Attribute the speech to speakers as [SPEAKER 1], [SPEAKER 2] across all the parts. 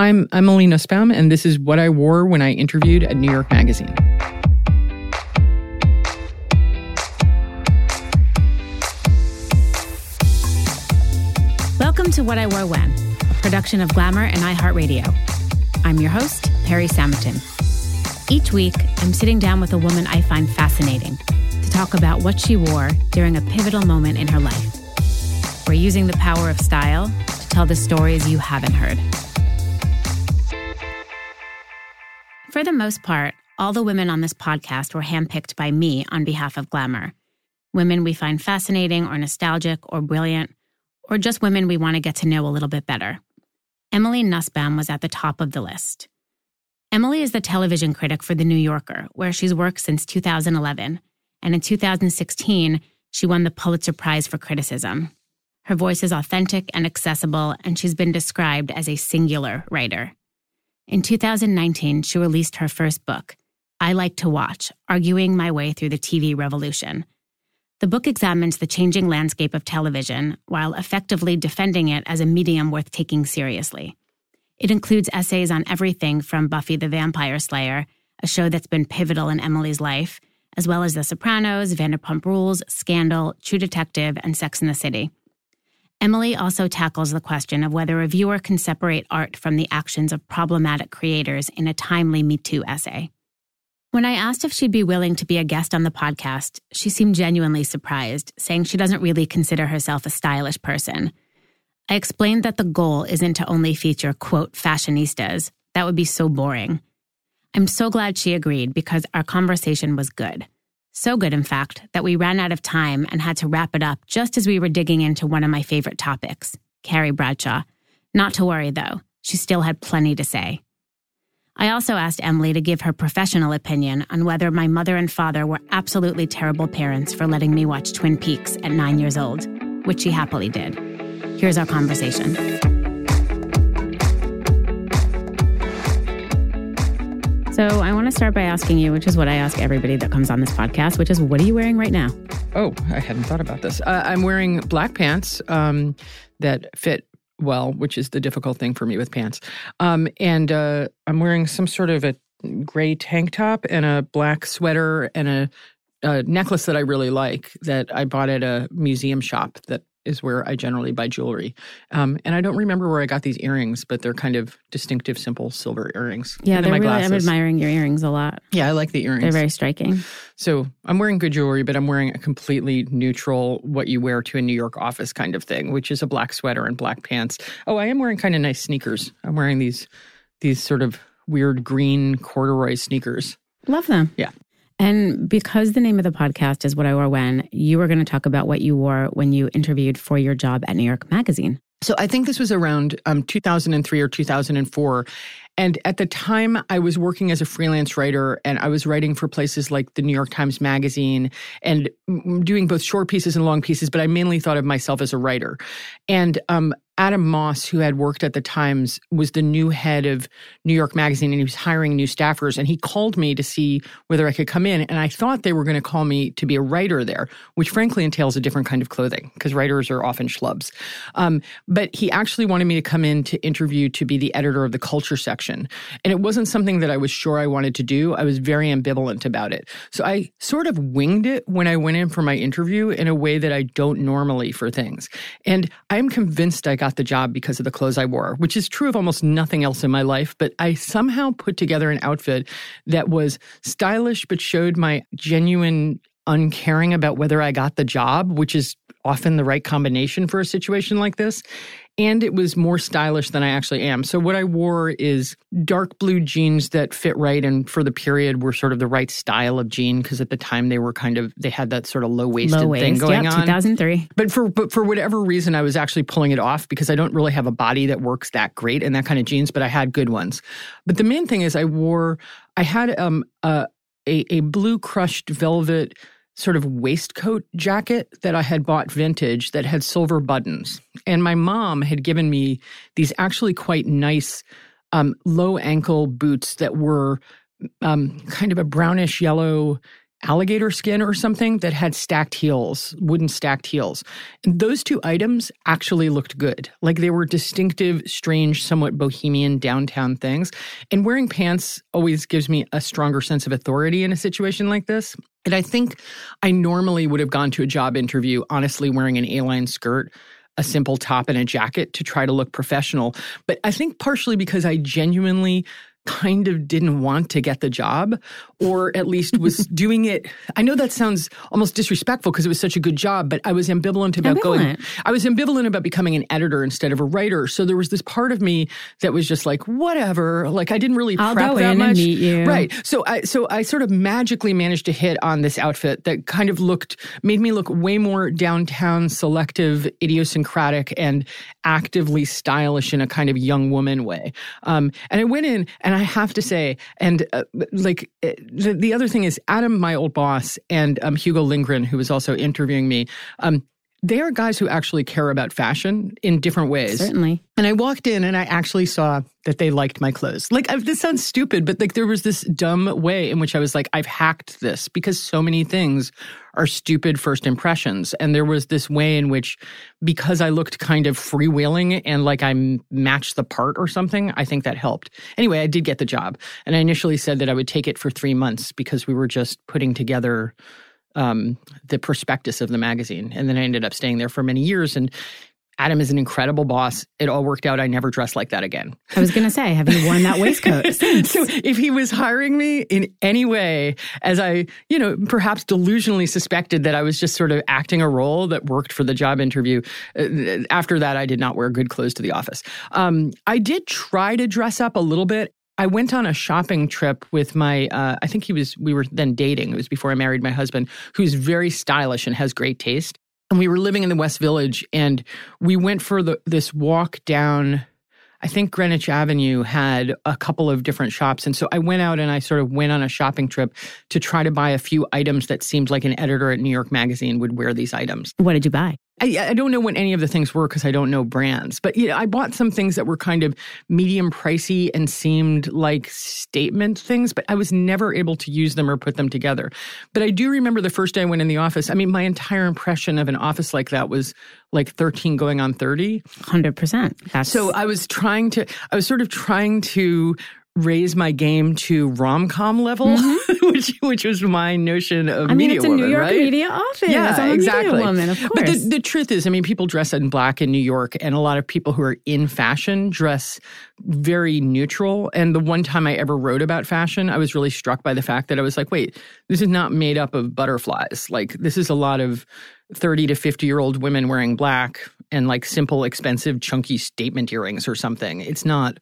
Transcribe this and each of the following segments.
[SPEAKER 1] I'm Emily Nussbaum, and this is what I wore when I interviewed at New York Magazine.
[SPEAKER 2] Welcome to What I Wore When, a production of Glamour and iHeartRadio. I'm your host, Perrie Samotin. Each week, I'm sitting down with a woman I find fascinating to talk about what she wore during a pivotal moment in her life. We're using the power of style to tell the stories you haven't heard. For the most part, all the women on this podcast were handpicked by me on behalf of Glamour. Women we find fascinating or nostalgic or brilliant, or just women we want to get to know a little bit better. Emily Nussbaum was at the top of the list. Emily is the television critic for The New Yorker, where she's worked since 2011. And in 2016, she won the Pulitzer Prize for Criticism. Her voice is authentic and accessible, and she's been described as a singular writer. In 2019, she released her first book, I Like to Watch Arguing My Way Through the TV Revolution. The book examines the changing landscape of television while effectively defending it as a medium worth taking seriously. It includes essays on everything from Buffy the Vampire Slayer, a show that's been pivotal in Emily's life, as well as The Sopranos, Vanderpump Rules, Scandal, True Detective, and Sex and the City. Emily also tackles the question of whether a viewer can separate art from the actions of problematic creators in a timely Me Too essay. When I asked if she'd be willing to be a guest on the podcast, she seemed genuinely surprised, saying she doesn't really consider herself a stylish person. I explained that the goal isn't to only feature, quote, fashionistas. That would be so boring. I'm so glad she agreed because our conversation was good. So good, in fact, that we ran out of time and had to wrap it up just as we were digging into one of my favorite topics Carrie Bradshaw. Not to worry, though, she still had plenty to say. I also asked Emily to give her professional opinion on whether my mother and father were absolutely terrible parents for letting me watch Twin Peaks at nine years old, which she happily did. Here's our conversation. So, I want to start by asking you, which is what I ask everybody that comes on this podcast, which is what are you wearing right now?
[SPEAKER 1] Oh, I hadn't thought about this. Uh, I'm wearing black pants um, that fit well, which is the difficult thing for me with pants. Um, and uh, I'm wearing some sort of a gray tank top and a black sweater and a, a necklace that I really like that I bought at a museum shop that is where I generally buy jewelry. Um, and I don't remember where I got these earrings, but they're kind of distinctive, simple silver earrings.
[SPEAKER 2] Yeah, they're
[SPEAKER 1] my
[SPEAKER 2] really,
[SPEAKER 1] glasses.
[SPEAKER 2] I'm admiring your earrings a lot.
[SPEAKER 1] Yeah, I like the earrings.
[SPEAKER 2] They're very striking.
[SPEAKER 1] So I'm wearing good jewelry, but I'm wearing a completely neutral, what you wear to a New York office kind of thing, which is a black sweater and black pants. Oh, I am wearing kind of nice sneakers. I'm wearing these these sort of weird green corduroy sneakers.
[SPEAKER 2] Love them.
[SPEAKER 1] Yeah.
[SPEAKER 2] And because the name of the podcast is What I Wore When, you were going to talk about what you wore when you interviewed for your job at New York Magazine.
[SPEAKER 1] So I think this was around um, 2003 or 2004. And at the time, I was working as a freelance writer and I was writing for places like the New York Times Magazine and doing both short pieces and long pieces, but I mainly thought of myself as a writer. And um, Adam Moss, who had worked at the Times, was the new head of New York Magazine and he was hiring new staffers. And he called me to see whether I could come in. And I thought they were going to call me to be a writer there, which frankly entails a different kind of clothing because writers are often schlubs. Um, but he actually wanted me to come in to interview to be the editor of the culture section. And it wasn't something that I was sure I wanted to do. I was very ambivalent about it. So I sort of winged it when I went in for my interview in a way that I don't normally for things. And I'm convinced I got the job because of the clothes I wore, which is true of almost nothing else in my life. But I somehow put together an outfit that was stylish, but showed my genuine uncaring about whether I got the job, which is often the right combination for a situation like this. And it was more stylish than I actually am. So, what I wore is dark blue jeans that fit right and for the period were sort of the right style of jean because at the time they were kind of, they had that sort of low waisted
[SPEAKER 2] Low waist,
[SPEAKER 1] thing going
[SPEAKER 2] yep,
[SPEAKER 1] on.
[SPEAKER 2] 2003.
[SPEAKER 1] But for but for whatever reason, I was actually pulling it off because I don't really have a body that works that great in that kind of jeans, but I had good ones. But the main thing is, I wore I had um a a, a blue crushed velvet sort of waistcoat jacket that I had bought vintage that had silver buttons, and my mom had given me these actually quite nice um, low ankle boots that were um, kind of a brownish yellow alligator skin or something that had stacked heels, wooden stacked heels. And those two items actually looked good. Like they were distinctive, strange, somewhat bohemian downtown things. And wearing pants always gives me a stronger sense of authority in a situation like this. And I think I normally would have gone to a job interview, honestly, wearing an A line skirt a simple top and a jacket to try to look professional. But I think partially because I genuinely kind of didn't want to get the job or at least was doing it. I know that sounds almost disrespectful because it was such a good job but i was ambivalent about ambivalent. going i was ambivalent about becoming an editor instead of a writer. So there was this part of me that was just like whatever. Like i didn't really
[SPEAKER 2] I'll
[SPEAKER 1] prep
[SPEAKER 2] go
[SPEAKER 1] that
[SPEAKER 2] in
[SPEAKER 1] much.
[SPEAKER 2] and meet you.
[SPEAKER 1] right. So i so i sort of magically managed to hit on this outfit that kind of looked made me look way more downtown selective idiosyncratic and actively stylish in a kind of young woman way. Um, and i went in and I have to say, and uh, like the, the, other thing is, Adam, my old boss, and um, Hugo Lindgren, who was also interviewing me, um, they are guys who actually care about fashion in different ways.
[SPEAKER 2] Certainly.
[SPEAKER 1] And I walked in and I actually saw that they liked my clothes. Like, this sounds stupid, but like there was this dumb way in which I was like, I've hacked this because so many things are stupid first impressions. And there was this way in which, because I looked kind of freewheeling and like I matched the part or something, I think that helped. Anyway, I did get the job. And I initially said that I would take it for three months because we were just putting together um, the prospectus of the magazine. And then I ended up staying there for many years. And Adam is an incredible boss. It all worked out. I never dressed like that again.
[SPEAKER 2] I was going to say, have you worn that waistcoat since?
[SPEAKER 1] so if he was hiring me in any way, as I, you know, perhaps delusionally suspected that I was just sort of acting a role that worked for the job interview, uh, after that, I did not wear good clothes to the office. Um, I did try to dress up a little bit I went on a shopping trip with my, uh, I think he was, we were then dating. It was before I married my husband, who's very stylish and has great taste. And we were living in the West Village and we went for the, this walk down I think Greenwich Avenue had a couple of different shops. And so I went out and I sort of went on a shopping trip to try to buy a few items that seemed like an editor at New York Magazine would wear these items.
[SPEAKER 2] What did you buy?
[SPEAKER 1] I, I don't know what any of the things were because I don't know brands, but you know, I bought some things that were kind of medium pricey and seemed like statement things, but I was never able to use them or put them together. But I do remember the first day I went in the office. I mean, my entire impression of an office like that was like 13 going on 30.
[SPEAKER 2] 100%.
[SPEAKER 1] That's... So I was trying to, I was sort of trying to raise my game to rom com level, mm-hmm. which which was my notion of
[SPEAKER 2] I mean,
[SPEAKER 1] media
[SPEAKER 2] it's a
[SPEAKER 1] woman,
[SPEAKER 2] New York
[SPEAKER 1] right?
[SPEAKER 2] media office.
[SPEAKER 1] Yeah,
[SPEAKER 2] I'm
[SPEAKER 1] exactly.
[SPEAKER 2] woman, of course.
[SPEAKER 1] But the, the truth is, I mean, people dress in black in New York, and a lot of people who are in fashion dress very neutral. And the one time I ever wrote about fashion, I was really struck by the fact that I was like, wait, this is not made up of butterflies. Like, this is a lot of 30 to 50 year old women wearing black and like simple, expensive, chunky statement earrings or something. It's not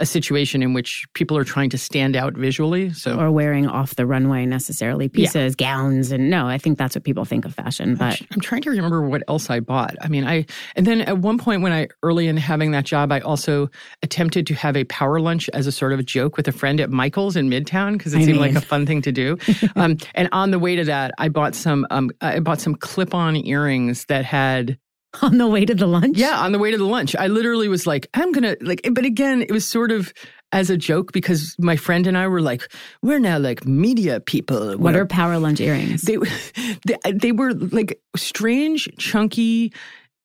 [SPEAKER 1] a situation in which people are trying to stand out visually. So
[SPEAKER 2] or wearing off the runway necessarily pieces, yeah. gowns, and no, I think that's what people think of fashion. But
[SPEAKER 1] I'm trying to remember what else I bought. I mean, I and then at one point when I early in having that job, I also attempted to have a power lunch as a sort of a joke with a friend at Michael's in Midtown because it I seemed mean. like a fun thing to do. um, and on the way to that, I bought some um, I bought some clip-on earrings that had
[SPEAKER 2] on the way to the lunch?
[SPEAKER 1] Yeah, on the way to the lunch. I literally was like, I'm going to like but again, it was sort of as a joke because my friend and I were like, we're now like media people.
[SPEAKER 2] What we're, are power lunch earrings?
[SPEAKER 1] They, they they were like strange, chunky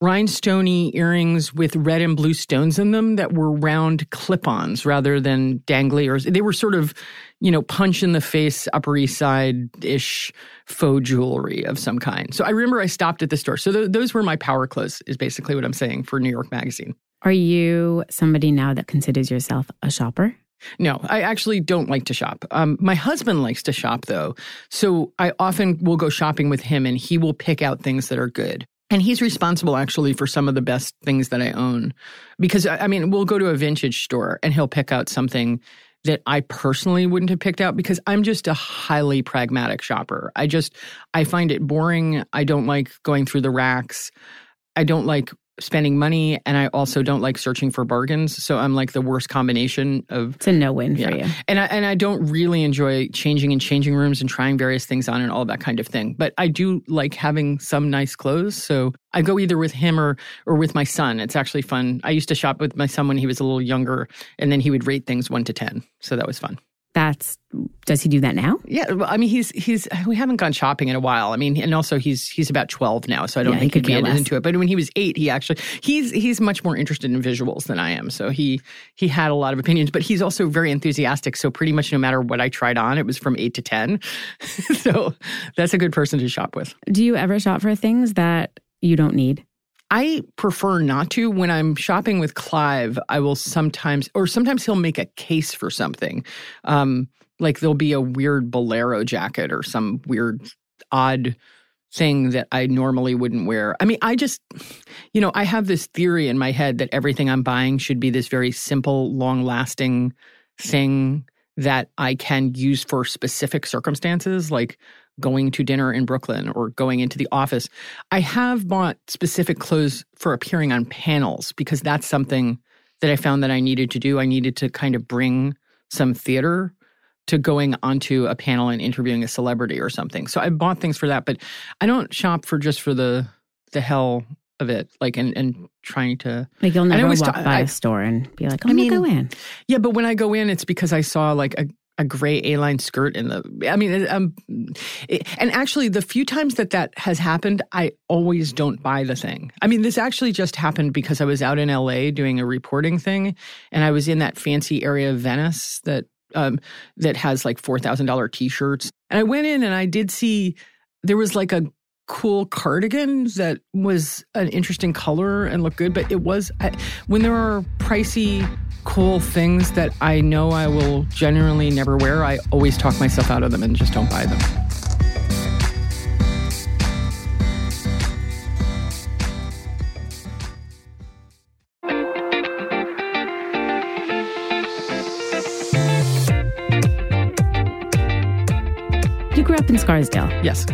[SPEAKER 1] rhinestoney earrings with red and blue stones in them that were round clip-ons rather than dangly or they were sort of you know punch in the face upper east side ish faux jewelry of some kind so i remember i stopped at the store so th- those were my power clothes is basically what i'm saying for new york magazine
[SPEAKER 2] are you somebody now that considers yourself a shopper
[SPEAKER 1] no, I actually don't like to shop. Um, my husband likes to shop though. So I often will go shopping with him and he will pick out things that are good. And he's responsible actually for some of the best things that I own. Because, I mean, we'll go to a vintage store and he'll pick out something that I personally wouldn't have picked out because I'm just a highly pragmatic shopper. I just, I find it boring. I don't like going through the racks. I don't like spending money and I also don't like searching for bargains. So I'm like the worst combination of
[SPEAKER 2] It's a no win
[SPEAKER 1] yeah.
[SPEAKER 2] for you.
[SPEAKER 1] And I and I don't really enjoy changing in changing rooms and trying various things on and all that kind of thing. But I do like having some nice clothes. So I go either with him or or with my son. It's actually fun. I used to shop with my son when he was a little younger and then he would rate things one to ten. So that was fun.
[SPEAKER 2] That's does he do that now?
[SPEAKER 1] Yeah, well, I mean, he's he's we haven't gone shopping in a while. I mean, and also he's he's about twelve now, so I don't
[SPEAKER 2] Yeah,
[SPEAKER 1] think he'd be into it. But when he was eight, he actually he's he's much more interested in visuals than I am. So he he had a lot of opinions, but he's also very enthusiastic. So pretty much no matter what I tried on, it was from eight to ten. so that's a good person to shop with.
[SPEAKER 2] Do you ever shop for things that you don't need?
[SPEAKER 1] I prefer not to. When I'm shopping with Clive, I will sometimes, or sometimes he'll make a case for something. Um, like there'll be a weird bolero jacket or some weird, odd thing that I normally wouldn't wear. I mean, I just, you know, I have this theory in my head that everything I'm buying should be this very simple, long lasting thing that I can use for specific circumstances, like going to dinner in Brooklyn or going into the office. I have bought specific clothes for appearing on panels because that's something that I found that I needed to do. I needed to kind of bring some theater to going onto a panel and interviewing a celebrity or something. So I bought things for that, but I don't shop for just for the the hell of it, like and and trying to
[SPEAKER 2] Like you'll never walk
[SPEAKER 1] ta-
[SPEAKER 2] by
[SPEAKER 1] I-
[SPEAKER 2] a store and be like, "I'm
[SPEAKER 1] I
[SPEAKER 2] gonna
[SPEAKER 1] mean,
[SPEAKER 2] go in."
[SPEAKER 1] yeah, but when I go in, it's because I saw like a, a gray A-line skirt in the. I mean, um, it, and actually, the few times that that has happened, I always don't buy the thing. I mean, this actually just happened because I was out in LA doing a reporting thing, and I was in that fancy area of Venice that um, that has like four thousand dollar T-shirts, and I went in and I did see there was like a cool cardigan that was an interesting color and looked good but it was I, when there are pricey cool things that i know i will generally never wear. I always talk myself out of them and just don't buy them.
[SPEAKER 2] You grew up in Scarsdale.
[SPEAKER 1] yes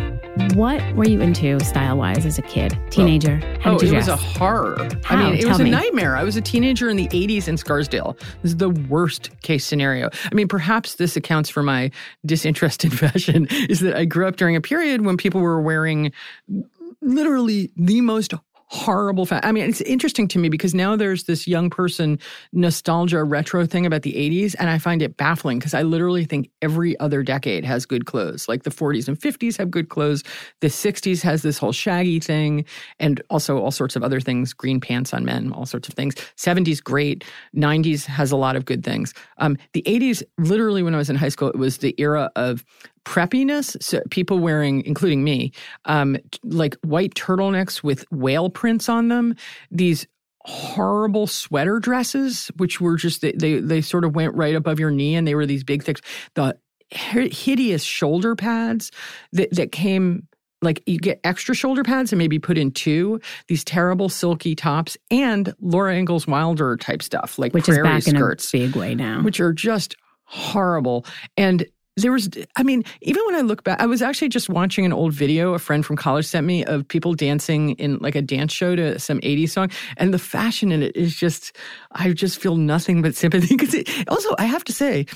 [SPEAKER 2] What were you into style wise as a kid, teenager? How
[SPEAKER 1] oh
[SPEAKER 2] did
[SPEAKER 1] it
[SPEAKER 2] you
[SPEAKER 1] was a
[SPEAKER 2] dress?
[SPEAKER 1] horror i mean it
[SPEAKER 2] Tell
[SPEAKER 1] was a
[SPEAKER 2] me.
[SPEAKER 1] nightmare i was a teenager in the 80s in scarsdale this is the worst case scenario i mean perhaps this accounts for my disinterest in fashion is that i grew up during a period when people were wearing literally the most horrible fa- I mean, it's interesting to me because now there's this young person nostalgia retro thing about the 80s, and I find it baffling because I literally think every other decade has good clothes. Like the 40s and 50s have good clothes, the 60s has this whole shaggy thing, and also all sorts of other things green pants on men, all sorts of things. 70s, great. 90s has a lot of good things. Um, the 80s, literally, when I was in high school, it was the era of preppiness. So people wearing, including me, um, like white turtlenecks with whale prints on them. These horrible sweater dresses, which were just they they, they sort of went right above your knee, and they were these big thick. The hideous shoulder pads that that came. Like you get extra shoulder pads and maybe put in two, these terrible silky tops and Laura Ingalls Wilder type stuff, like
[SPEAKER 2] which is
[SPEAKER 1] prairie
[SPEAKER 2] back
[SPEAKER 1] skirts
[SPEAKER 2] in a big way now.
[SPEAKER 1] which are just horrible. And there was, I mean, even when I look back, I was actually just watching an old video a friend from college sent me of people dancing in like a dance show to some 80s song. And the fashion in it is just, I just feel nothing but sympathy. Because also, I have to say,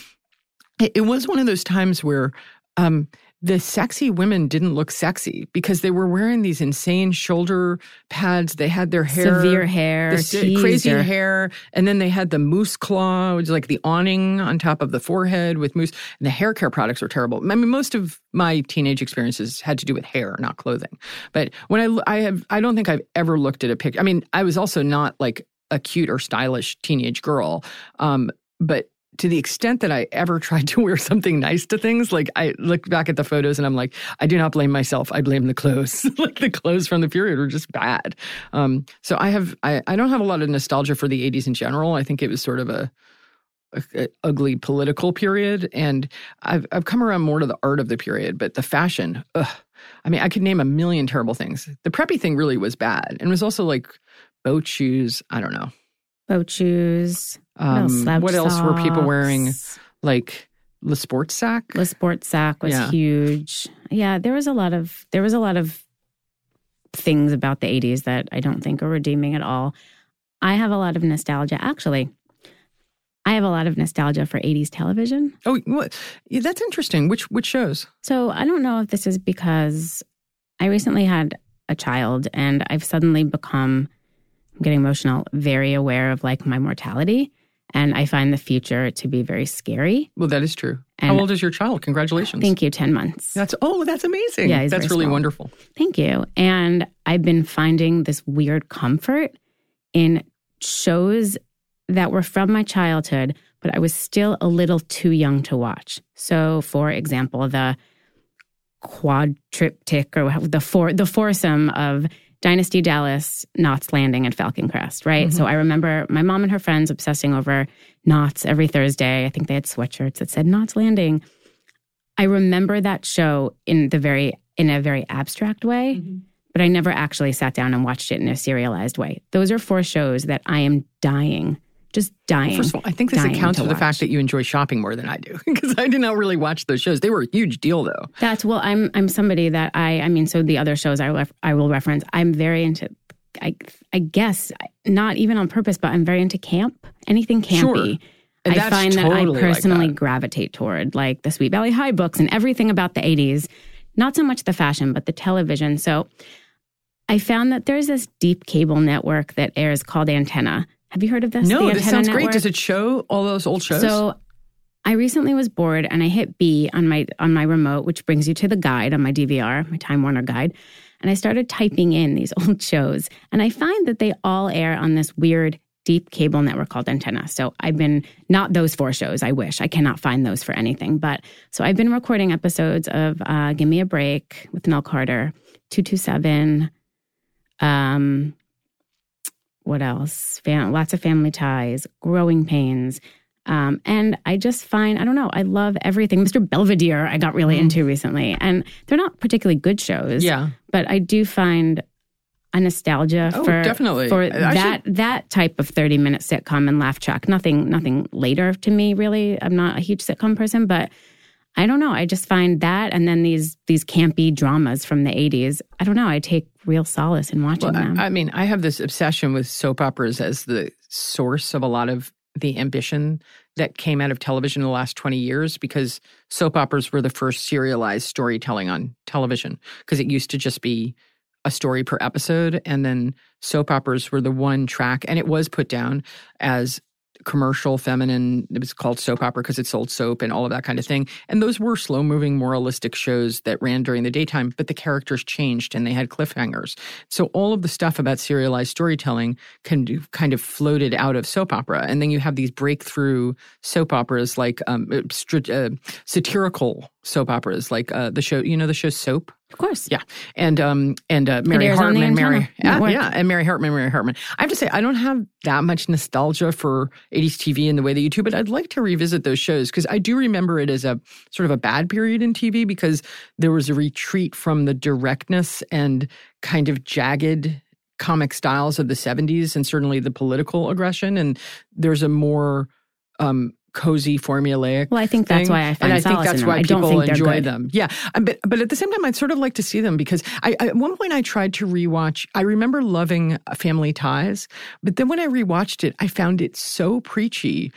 [SPEAKER 1] it, it was one of those times where, um, the sexy women didn't look sexy because they were wearing these insane shoulder pads. They had their hair
[SPEAKER 2] Severe hair,
[SPEAKER 1] crazy
[SPEAKER 2] teaser.
[SPEAKER 1] hair, and then they had the moose claw, which is like the awning on top of the forehead with mousse. And the hair care products were terrible. I mean, most of my teenage experiences had to do with hair, not clothing. But when I, I have, I don't think I've ever looked at a picture. I mean, I was also not like a cute or stylish teenage girl, um, but to the extent that I ever tried to wear something nice to things, like I look back at the photos and I'm like, I do not blame myself. I blame the clothes. like the clothes from the period were just bad. Um, so I have, I, I don't have a lot of nostalgia for the 80s in general. I think it was sort of a, a, a ugly political period, and I've I've come around more to the art of the period, but the fashion. Ugh, I mean, I could name a million terrible things. The preppy thing really was bad, and was also like boat shoes. I don't know.
[SPEAKER 2] Boat shoes. What
[SPEAKER 1] Um,
[SPEAKER 2] else?
[SPEAKER 1] What else were people wearing? Like the sports sack.
[SPEAKER 2] The sports sack was
[SPEAKER 1] Yeah.
[SPEAKER 2] huge. Yeah, there was a lot of there was a lot of things about the 80s that I don't think are redeeming at all. I have a lot of nostalgia. Actually, I have a lot of nostalgia for 80s television.
[SPEAKER 1] Oh, what? That's interesting. Which which shows?
[SPEAKER 2] So I don't know if this is because I recently had a child and I've suddenly become I'm getting emotional, very aware of like my mortality. And I find the future to be very scary.
[SPEAKER 1] Well, that is true.
[SPEAKER 2] And
[SPEAKER 1] How old is your child? Congratulations.
[SPEAKER 2] Thank you. 10 months.
[SPEAKER 1] That's oh, that's amazing.
[SPEAKER 2] Yeah,
[SPEAKER 1] that's really
[SPEAKER 2] small.
[SPEAKER 1] wonderful.
[SPEAKER 2] Thank you. And I've been finding this weird comfort in shows that were from my childhood, but I was still a little too young to watch. So, for example, the quadriptych or the four the foursome of Dynasty Dallas, Knots Landing, and Falcon Crest, right? So mm-hmm. I remember my mom and her friends obsessing over Knots every Thursday. I think they had sweatshirts that said Knots Landing. I remember that show in the very in a very abstract way, mm-hmm. but I never actually sat down and watched it in a serialized way. Those are four shows that I am dying, just dying.
[SPEAKER 1] First of all, I think this accounts for the fact that you enjoy shopping more than I do because I did not really watch those shows. They were a huge deal, though.
[SPEAKER 2] That's well, I'm I'm somebody that I I mean, so the other shows I ref, I will reference. I'm very into. I I guess not even on purpose, but I'm very into camp. Anything campy.
[SPEAKER 1] Sure. And
[SPEAKER 2] I find that
[SPEAKER 1] totally
[SPEAKER 2] I
[SPEAKER 1] like
[SPEAKER 2] personally
[SPEAKER 1] that.
[SPEAKER 2] gravitate toward like the Sweet Valley High books and everything about the 80s. Not so much the fashion, but the television. So I found that there's this deep cable network that airs called Antenna. Have you heard of this?
[SPEAKER 1] No, this sounds great.
[SPEAKER 2] Network?
[SPEAKER 1] Does it show all those old shows?
[SPEAKER 2] So I recently was bored and I hit B on my on my remote, which brings you to the guide on my DVR, my Time Warner guide. And I started typing in these old shows. And I find that they all air on this weird deep cable network called Antenna. So I've been not those four shows, I wish. I cannot find those for anything. But so I've been recording episodes of uh, Give Me a Break with Nell Carter, 227, um, what else? Fam- lots of family ties, growing pains. Um, and I just find, I don't know, I love everything. Mr. Belvedere, I got really into recently. And they're not particularly good shows.
[SPEAKER 1] Mm. yeah.
[SPEAKER 2] But I do find a nostalgia
[SPEAKER 1] Oh,
[SPEAKER 2] for
[SPEAKER 1] definitely.
[SPEAKER 2] for
[SPEAKER 1] I- I
[SPEAKER 2] that that type of 30 minute sitcom and laugh track. Nothing nothing later to me really. I'm not a huge sitcom person, but I don't know. I just find that and then these these campy dramas from the 80s. I don't know. I take real solace in watching
[SPEAKER 1] Well,
[SPEAKER 2] them.
[SPEAKER 1] I, I mean, I have this obsession with soap operas as the source of a lot of the ambition that came out of television in the last 20 years because soap operas were the first serialized storytelling on television because it used to just be a story per episode and then soap operas were the one track and it was put down as commercial feminine it was called soap opera because it sold soap and all of that kind of thing. And those were slow moving moralistic shows that ran during the daytime but the characters changed and they had cliffhangers. So all of the stuff about serialized storytelling can do, kind of floated out of soap opera. And then you have these breakthrough soap operas like um, uh, uh, satirical soap operas like uh, the show you know the show soap
[SPEAKER 2] of course.
[SPEAKER 1] yeah, and um and uh, Mary Hartman, Mary yeah, and Mary Hartman, Mary Hartman. I have to say, I don't have that much nostalgia for '80s TV in the way that you do, but I'd like to revisit those shows because I do remember it as a sort of a bad period in TV because there was a retreat from the directness and kind of jagged comic styles of the 70s and certainly the political aggression and there's a more um cozy formulaic
[SPEAKER 2] Well, I think that's
[SPEAKER 1] thing.
[SPEAKER 2] why I find
[SPEAKER 1] and I think that's why
[SPEAKER 2] I don't
[SPEAKER 1] people
[SPEAKER 2] think
[SPEAKER 1] enjoy
[SPEAKER 2] good.
[SPEAKER 1] them. Yeah, Um, but but at the same time, I'd sort of like to see them because I, I at one point I tried to rewatch. I remember loving uh, Family Ties, but then when I rewatched it, I found it so preachy.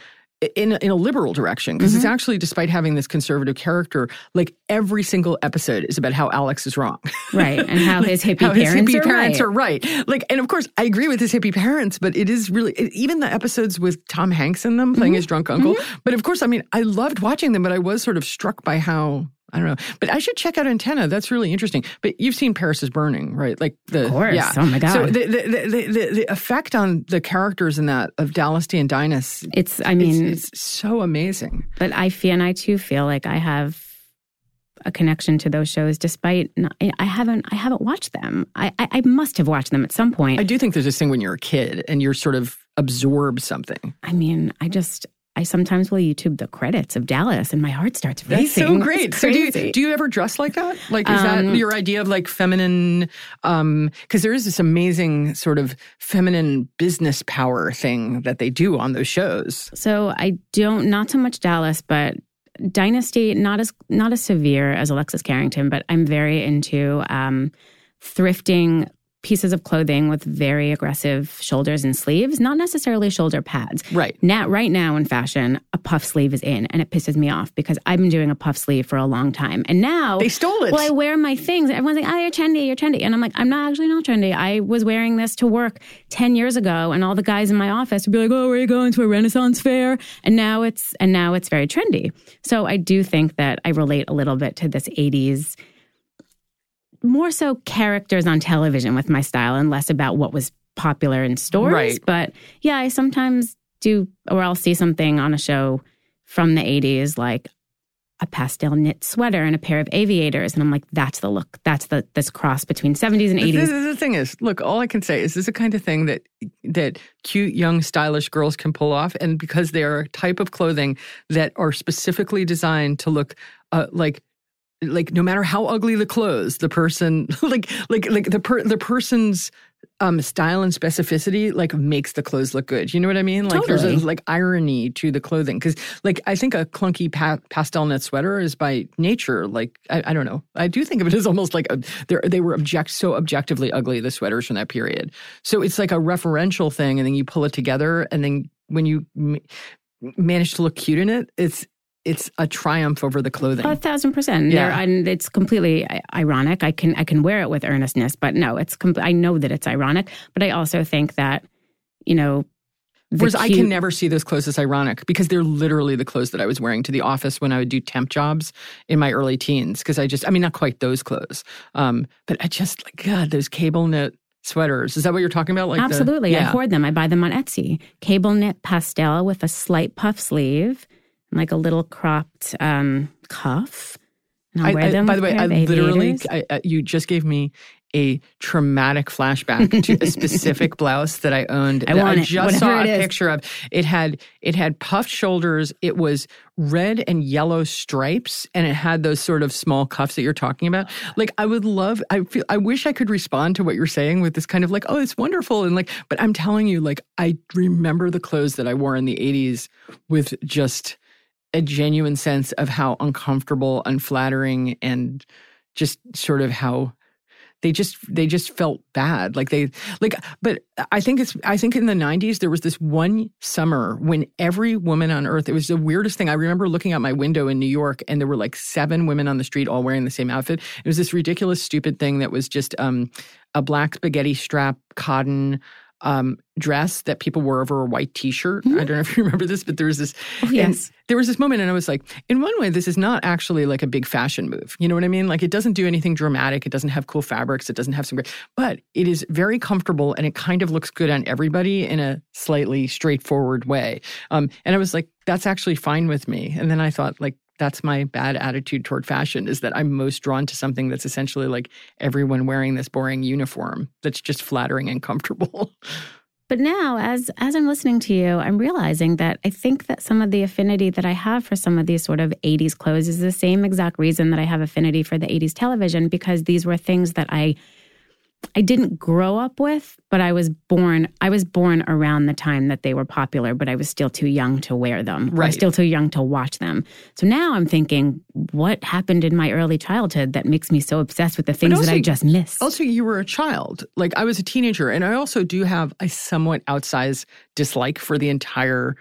[SPEAKER 1] In in a liberal direction, because it's
[SPEAKER 2] Mm-hmm.
[SPEAKER 1] actually, despite having this conservative character, like every single episode is about how Alex is wrong,
[SPEAKER 2] Right. And how his hippie
[SPEAKER 1] how his
[SPEAKER 2] parents
[SPEAKER 1] hippie
[SPEAKER 2] are
[SPEAKER 1] parents
[SPEAKER 2] right.
[SPEAKER 1] are right. Like, and of course, I agree with his hippie parents, but it is really it- even the episodes with Tom Hanks in them playing his
[SPEAKER 2] Mm-hmm.
[SPEAKER 1] drunk uncle. But of course, I mean, I loved watching them, but I was sort of struck by how. I don't know, but I should check out Antenna. That's really interesting. But you've seen Paris is Burning, right? Like the
[SPEAKER 2] Of course.
[SPEAKER 1] yeah.
[SPEAKER 2] Oh my God.
[SPEAKER 1] So the the, the, the, the effect on the characters in that of Dallas D and Dinus,
[SPEAKER 2] It's I mean,
[SPEAKER 1] it's, it's so amazing.
[SPEAKER 2] but I feel and I too feel like I have a connection to those shows despite not, I haven't I haven't watched them. I, I I must have watched them at some point.
[SPEAKER 1] I do think there's this thing when you're a kid and you're sort of absorb something.
[SPEAKER 2] I mean, I just I sometimes will YouTube the credits of Dallas and my heart starts racing.
[SPEAKER 1] That's so great. So do you, do you ever dress like that? Like is
[SPEAKER 2] Um,
[SPEAKER 1] that your idea of like feminine um because there is this amazing sort of feminine business power thing that they do on those shows.
[SPEAKER 2] So I don't not so much Dallas, but Dynasty not as not as severe as Alexis Carrington, but I'm very into um, thrifting pieces of clothing with very aggressive shoulders and sleeves, not necessarily shoulder pads.
[SPEAKER 1] Right.
[SPEAKER 2] Now, right now in fashion, a puff sleeve is in, and it pisses me off because I've been doing a puff sleeve for a long time, and now
[SPEAKER 1] they stole it.
[SPEAKER 2] Well, I wear my things. Everyone's like, "Oh, you're trendy, you're trendy," and I'm like, "I'm not actually not trendy. I was wearing this to work ten years ago, and all the guys in my office would be like, "Oh, where are you going to a Renaissance fair?" And now it's and now it's very trendy. So I do think that I relate a little bit to this '80s more so characters on television with my style and less about what was popular in stores.
[SPEAKER 1] Right.
[SPEAKER 2] But yeah, I sometimes do, or I'll see something on a show from the 80s, like a pastel knit sweater and a pair of aviators. And I'm like, that's the look. That's the this cross between 70s and 80s.
[SPEAKER 1] The, thing is, look, all I can say is this is the kind of thing that that cute, young, stylish girls can pull off. And because they are a type of clothing that are specifically designed to look uh, like like no matter how ugly the clothes the person like like like the per, the person's um style and specificity like makes the clothes look good. You know what i mean? Like
[SPEAKER 2] Totally.
[SPEAKER 1] there's a like irony to the clothing. Because like i think a clunky pa- pastel knit sweater is by nature like I, I don't know. I do think of it as almost like a, they're, were object so objectively ugly the sweaters from that period. So it's like a referential thing and then you pull it together and then when you m- manage to look cute in it it's it's a triumph over the clothing
[SPEAKER 2] A thousand percent.
[SPEAKER 1] Yeah.
[SPEAKER 2] And it's completely ironic. I can I can wear it with earnestness, but no, it's. Com- I know that it's ironic, but I also think that, you know, the
[SPEAKER 1] Whereas I can never see those clothes as ironic because they're literally the clothes that I was wearing to the office when I would do temp jobs in my early teens. Because I just, I mean, not quite those clothes, um, but I just like God, those cable knit sweaters. Is that what you're talking about? Like the-
[SPEAKER 2] Absolutely. I
[SPEAKER 1] yeah.
[SPEAKER 2] hoard them. I buy them on Etsy. Cable knit pastel with a slight puff sleeve and like a little cropped um, cuff. And I'll
[SPEAKER 1] I-
[SPEAKER 2] wear
[SPEAKER 1] I-
[SPEAKER 2] them.
[SPEAKER 1] by the way, I literally. I, I, you just gave me a traumatic flashback to a specific blouse that I owned.
[SPEAKER 2] I
[SPEAKER 1] that I just saw a picture of. It had it had puffed shoulders. It was red and yellow stripes, and it had those sort of small cuffs that you're talking about. Like I would love. I feel. I wish I could respond to what you're saying with this kind of like, oh, it's wonderful, and like. But I'm telling you, like, I remember the clothes that I wore in the '80s with just a genuine sense of how uncomfortable, unflattering, and just sort of how they just they just felt bad. Like they like but i think it's i think in the 90s there was this one summer when every woman on earth it was the weirdest thing. I remember looking out my window in new york and there were like seven women on the street all wearing the same outfit. It was this ridiculous stupid thing that was just um a black spaghetti strap cotton um, dress that people wore over a white T-shirt. I don't know if you remember this, but there was this.
[SPEAKER 2] Oh, yes.
[SPEAKER 1] and there was this moment, and I was like, in one way, this is not actually like a big fashion move. You know what I mean? Like, it doesn't do anything dramatic. It doesn't have cool fabrics. It doesn't have some great, but it is very comfortable, and it kind of looks good on everybody in a slightly straightforward way. Um, and I was like, that's actually fine with me. And then I thought, like. That's my bad attitude toward fashion is that I'm most drawn to something that's essentially like everyone wearing this boring uniform that's just flattering and comfortable.
[SPEAKER 2] But now, as as I'm listening to you, I'm realizing that I think that some of the affinity that I have for some of these sort of 80s clothes is the same exact reason that I have affinity for the 80s television because these were things that I I didn't grow up with, but I was born I was born around the time that they were popular, but I was still too young to wear them. or I was
[SPEAKER 1] Right.
[SPEAKER 2] still too young to watch them. So now I'm thinking, what happened in my early childhood that makes me so obsessed with the things that I just missed?
[SPEAKER 1] Also, you were a child. Like I was a teenager, and I also do have a somewhat outsized dislike for the entire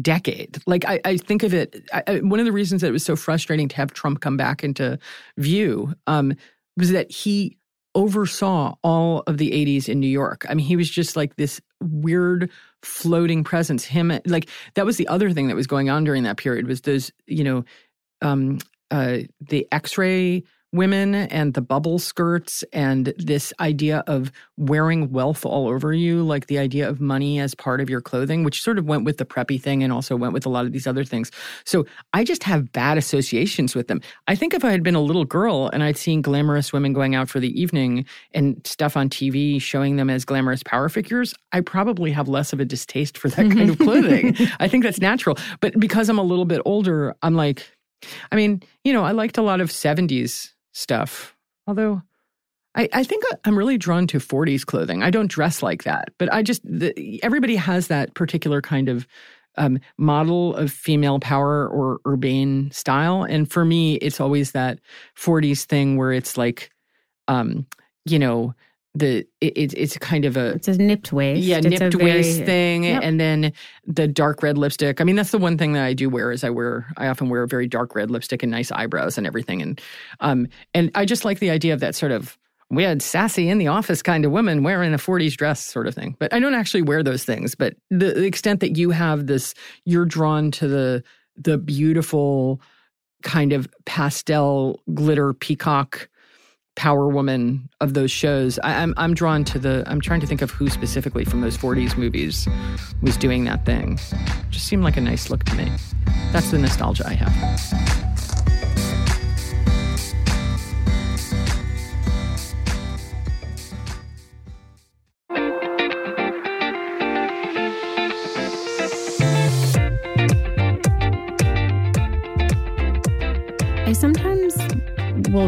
[SPEAKER 1] decade. Like I, I think of it. I, I- one of the reasons that it was so frustrating to have Trump come back into view um, was that he oversaw all of the 80s in New York. I mean, he was just like this weird floating presence. Him, like that was the other thing that was going on during that period was those, you know, um, uh, the X-ray women and the bubble skirts and this idea of wearing wealth all over you, like the idea of money as part of your clothing, which sort of went with the preppy thing and also went with a lot of these other things. So I just have bad associations with them. I think if I had been a little girl and I'd seen glamorous women going out for the evening and stuff on TV showing them as glamorous power figures, I probably have less of a distaste for that kind of clothing. I think that's natural. But because I'm a little bit older, I'm like, I mean, you know, I liked a lot of 70s stuff, although I, I think I'm really drawn to 40s clothing. I don't dress like that, but I just, the, everybody has that particular kind of um, model of female power or urbane style. And for me, it's always that 40s thing where it's like, um, you know, the it, it's kind of a
[SPEAKER 2] it's a nipped waist.
[SPEAKER 1] Yeah,
[SPEAKER 2] it's
[SPEAKER 1] nipped
[SPEAKER 2] very,
[SPEAKER 1] waist thing,
[SPEAKER 2] yep.
[SPEAKER 1] and then the dark red lipstick. I mean, that's the one thing that I do wear is I wear I often wear a very dark red lipstick and nice eyebrows and everything, and um and I just like the idea of that sort of we had sassy in the office kind of woman wearing a 40s dress sort of thing. But I don't actually wear those things. But the, the extent that you have this, you're drawn to the the beautiful kind of pastel glitter peacock power woman of those shows. I, am I'm, I'm drawn to the. I'm trying to think of who specifically from those 40s movies was doing that thing. Just seemed like a nice look to me. That's the nostalgia I have.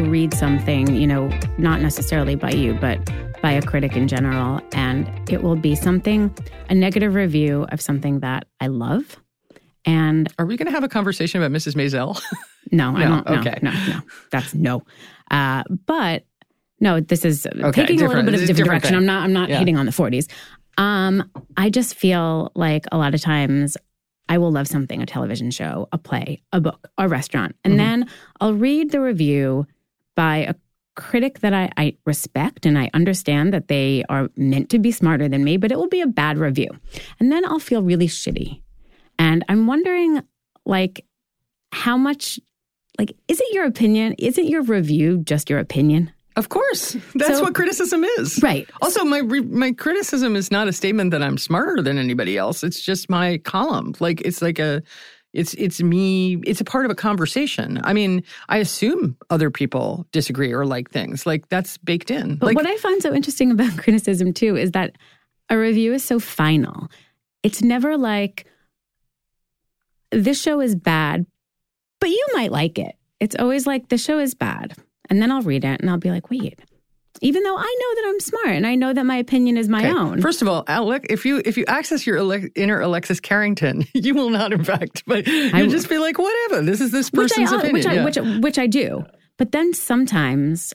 [SPEAKER 2] Will read something, you know, not necessarily by you, but by a critic in general, and it will be something, a negative review of something that I love. And
[SPEAKER 1] are we going to have a conversation about Mrs. Maisel?
[SPEAKER 2] no, I don't.
[SPEAKER 1] No, okay.
[SPEAKER 2] No, no, that's no. Uh, but no, this is
[SPEAKER 1] okay,
[SPEAKER 2] taking a little bit of a different,
[SPEAKER 1] different
[SPEAKER 2] direction.
[SPEAKER 1] thing.
[SPEAKER 2] I'm not. I'm not
[SPEAKER 1] Yeah.
[SPEAKER 2] hating on the 40s. Um, I just feel like a lot of times I will love something, a television show, a play, a book, a restaurant, and
[SPEAKER 1] Mhm.
[SPEAKER 2] then I'll read the review by a critic that I, I respect and I understand that they are meant to be smarter than me, but it will be a bad review. And then I'll feel really shitty. And I'm wondering, like, how much, like, is it your opinion? Isn't your review just your opinion?
[SPEAKER 1] Of course, that's
[SPEAKER 2] So-
[SPEAKER 1] what criticism is.
[SPEAKER 2] Right.
[SPEAKER 1] Also, my re- my criticism is not a statement that I'm smarter than anybody else. It's just my column. Like it's like a, it's it's me. It's a part of a conversation. I mean, I assume other people disagree or like things. Like that's baked in.
[SPEAKER 2] But
[SPEAKER 1] like
[SPEAKER 2] what I find so interesting about criticism too is that a review is so final. It's never like this show is bad, but you might like it. It's always like the show is bad. And then I'll read it and I'll be like, wait, even though I know that I'm smart and I know that my opinion is my
[SPEAKER 1] Okay.
[SPEAKER 2] own.
[SPEAKER 1] First of all, Alec, if you if you access your inner Alexis Carrington, you will not, in fact, but you
[SPEAKER 2] I-
[SPEAKER 1] just be like, whatever. This is this
[SPEAKER 2] which
[SPEAKER 1] person's
[SPEAKER 2] I,
[SPEAKER 1] opinion.
[SPEAKER 2] which I,
[SPEAKER 1] yeah.
[SPEAKER 2] which, which I do. But then sometimes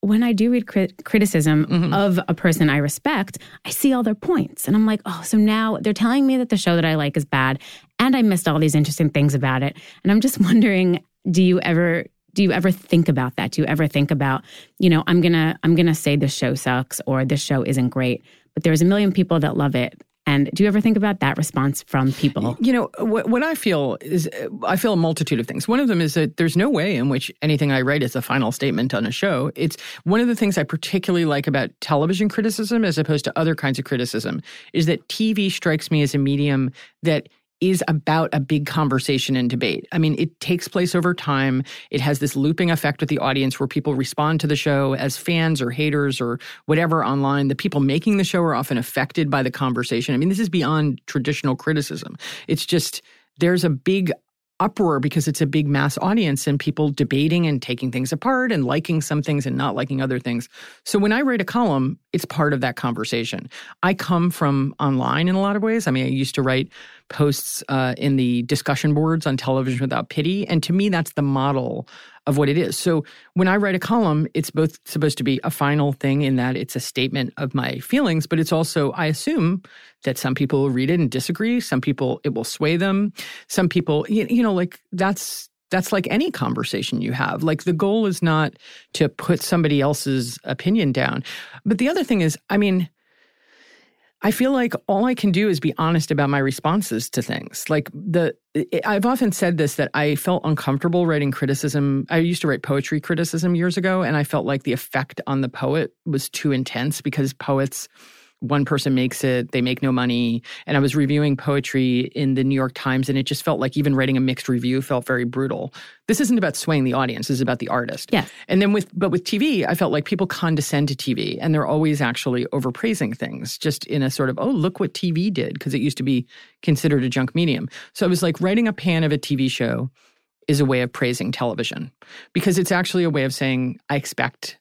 [SPEAKER 2] when I do read crit- criticism
[SPEAKER 1] Mhm.
[SPEAKER 2] of a person I respect, I see all their points. And I'm like, oh, so now they're telling me that the show that I like is bad and I missed all these interesting things about it. And I'm just wondering, do you ever do you ever think about that? Do you ever think about, you know, I'm going to I'm going to say this show sucks or this show isn't great, but there's a million people that love it. And do you ever think about that response from people?
[SPEAKER 1] You know, what, what I feel is uh, I feel a multitude of things. One of them is that there's no way in which anything I write is a final statement on a show. It's one of the things I particularly like about television criticism as opposed to other kinds of criticism is that TV strikes me as a medium that is about a big conversation and debate. I mean, it takes place over time. It has this looping effect with the audience where people respond to the show as fans or haters or whatever online. The people making the show are often affected by the conversation. I mean, this is beyond traditional criticism. It's just there's a big uproar because it's a big mass audience and people debating and taking things apart and liking some things and not liking other things. So when I write a column, it's part of that conversation. I come from online in a lot of ways. I mean, I used to write posts uh, in the discussion boards on television without pity. And to me, that's the model of what it is. So when I write a column, it's both supposed to be a final thing in that it's a statement of my feelings, but it's also, I assume that some people will read it and disagree. Some people, it will sway them. Some people, you, you know, like that's, that's like any conversation you have. Like the goal is not to put somebody else's opinion down. But the other thing is, I mean, I feel like all I can do is be honest about my responses to things. Like the I've often said this that I felt uncomfortable writing criticism. I used to write poetry criticism years ago and I felt like the effect on the poet was too intense because poets one person makes it, they make no money. And I was reviewing poetry in the New York Times, and it just felt like even writing a mixed review felt very brutal. This isn't about swaying the audience, this is about the artist.
[SPEAKER 2] Yes.
[SPEAKER 1] And then with but with TV, I felt like people condescend to TV and they're always actually overpraising things, just in a sort of, oh, look what TV did, because it used to be considered a junk medium. So I was like writing a pan of a TV show is a way of praising television because it's actually a way of saying, I expect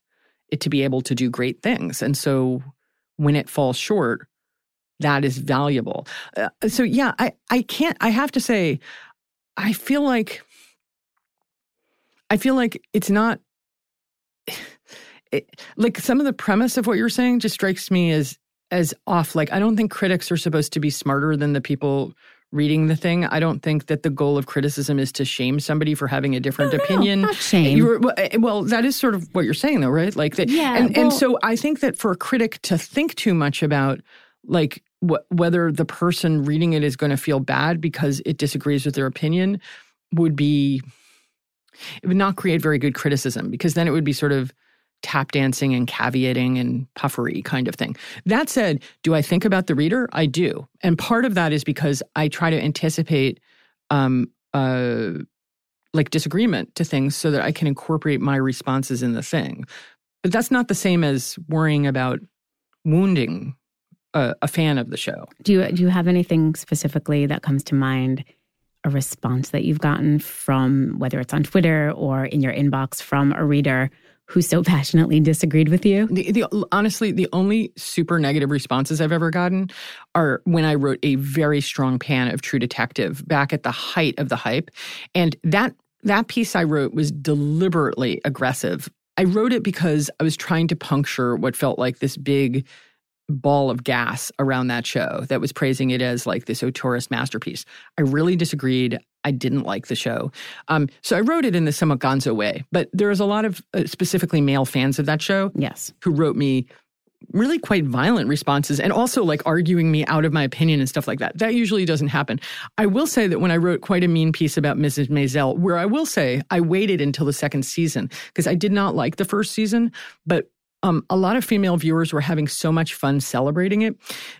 [SPEAKER 1] it to be able to do great things. And so when it falls short, that is valuable. Uh, so yeah, I I can't. I have to say, I feel like I feel like it's not. it, like some of the premise of what you're saying just strikes me as as off. Like I don't think critics are supposed to be smarter than the people reading the thing. I don't think that the goal of criticism is to shame somebody for having a different
[SPEAKER 2] no,
[SPEAKER 1] opinion.
[SPEAKER 2] No, not shame.
[SPEAKER 1] Were, well, eh, well, that is sort of what you're saying, though, right? Like, that,
[SPEAKER 2] yeah.
[SPEAKER 1] And,
[SPEAKER 2] well,
[SPEAKER 1] and so I think that for a critic to think too much about like wh- whether the person reading it is going to feel bad because it disagrees with their opinion would be it would not create very good criticism because then it would be sort of tap dancing and caveating and puffery kind of thing. That said, do I think about the reader? I do. And part of that is because I try to anticipate um, uh, like disagreement to things so that I can incorporate my responses in the thing. But that's not the same as worrying about wounding a, a fan of the show.
[SPEAKER 2] Do you do you have anything specifically that comes to mind? A response that you've gotten from whether it's on Twitter or in your inbox from a reader who so passionately disagreed with you?
[SPEAKER 1] The, the, honestly, the only super negative responses I've ever gotten are when I wrote a very strong pan of True Detective back at the height of the hype, and that that piece I wrote was deliberately aggressive. I wrote it because I was trying to puncture what felt like this big ball of gas around that show that was praising it as like this auteurist masterpiece. I really disagreed. I didn't like the show. Um, so I wrote it in the somewhat gonzo way. But there was a lot of uh, specifically male fans of that show.
[SPEAKER 2] Yes.
[SPEAKER 1] Who wrote me really quite violent responses and also like arguing me out of my opinion and stuff like that. That usually doesn't happen. I will say that when I wrote quite a mean piece about Mrs. Maisel, where I will say I waited until the second season because I did not like the first season, but um, a lot of female viewers were having so much fun celebrating it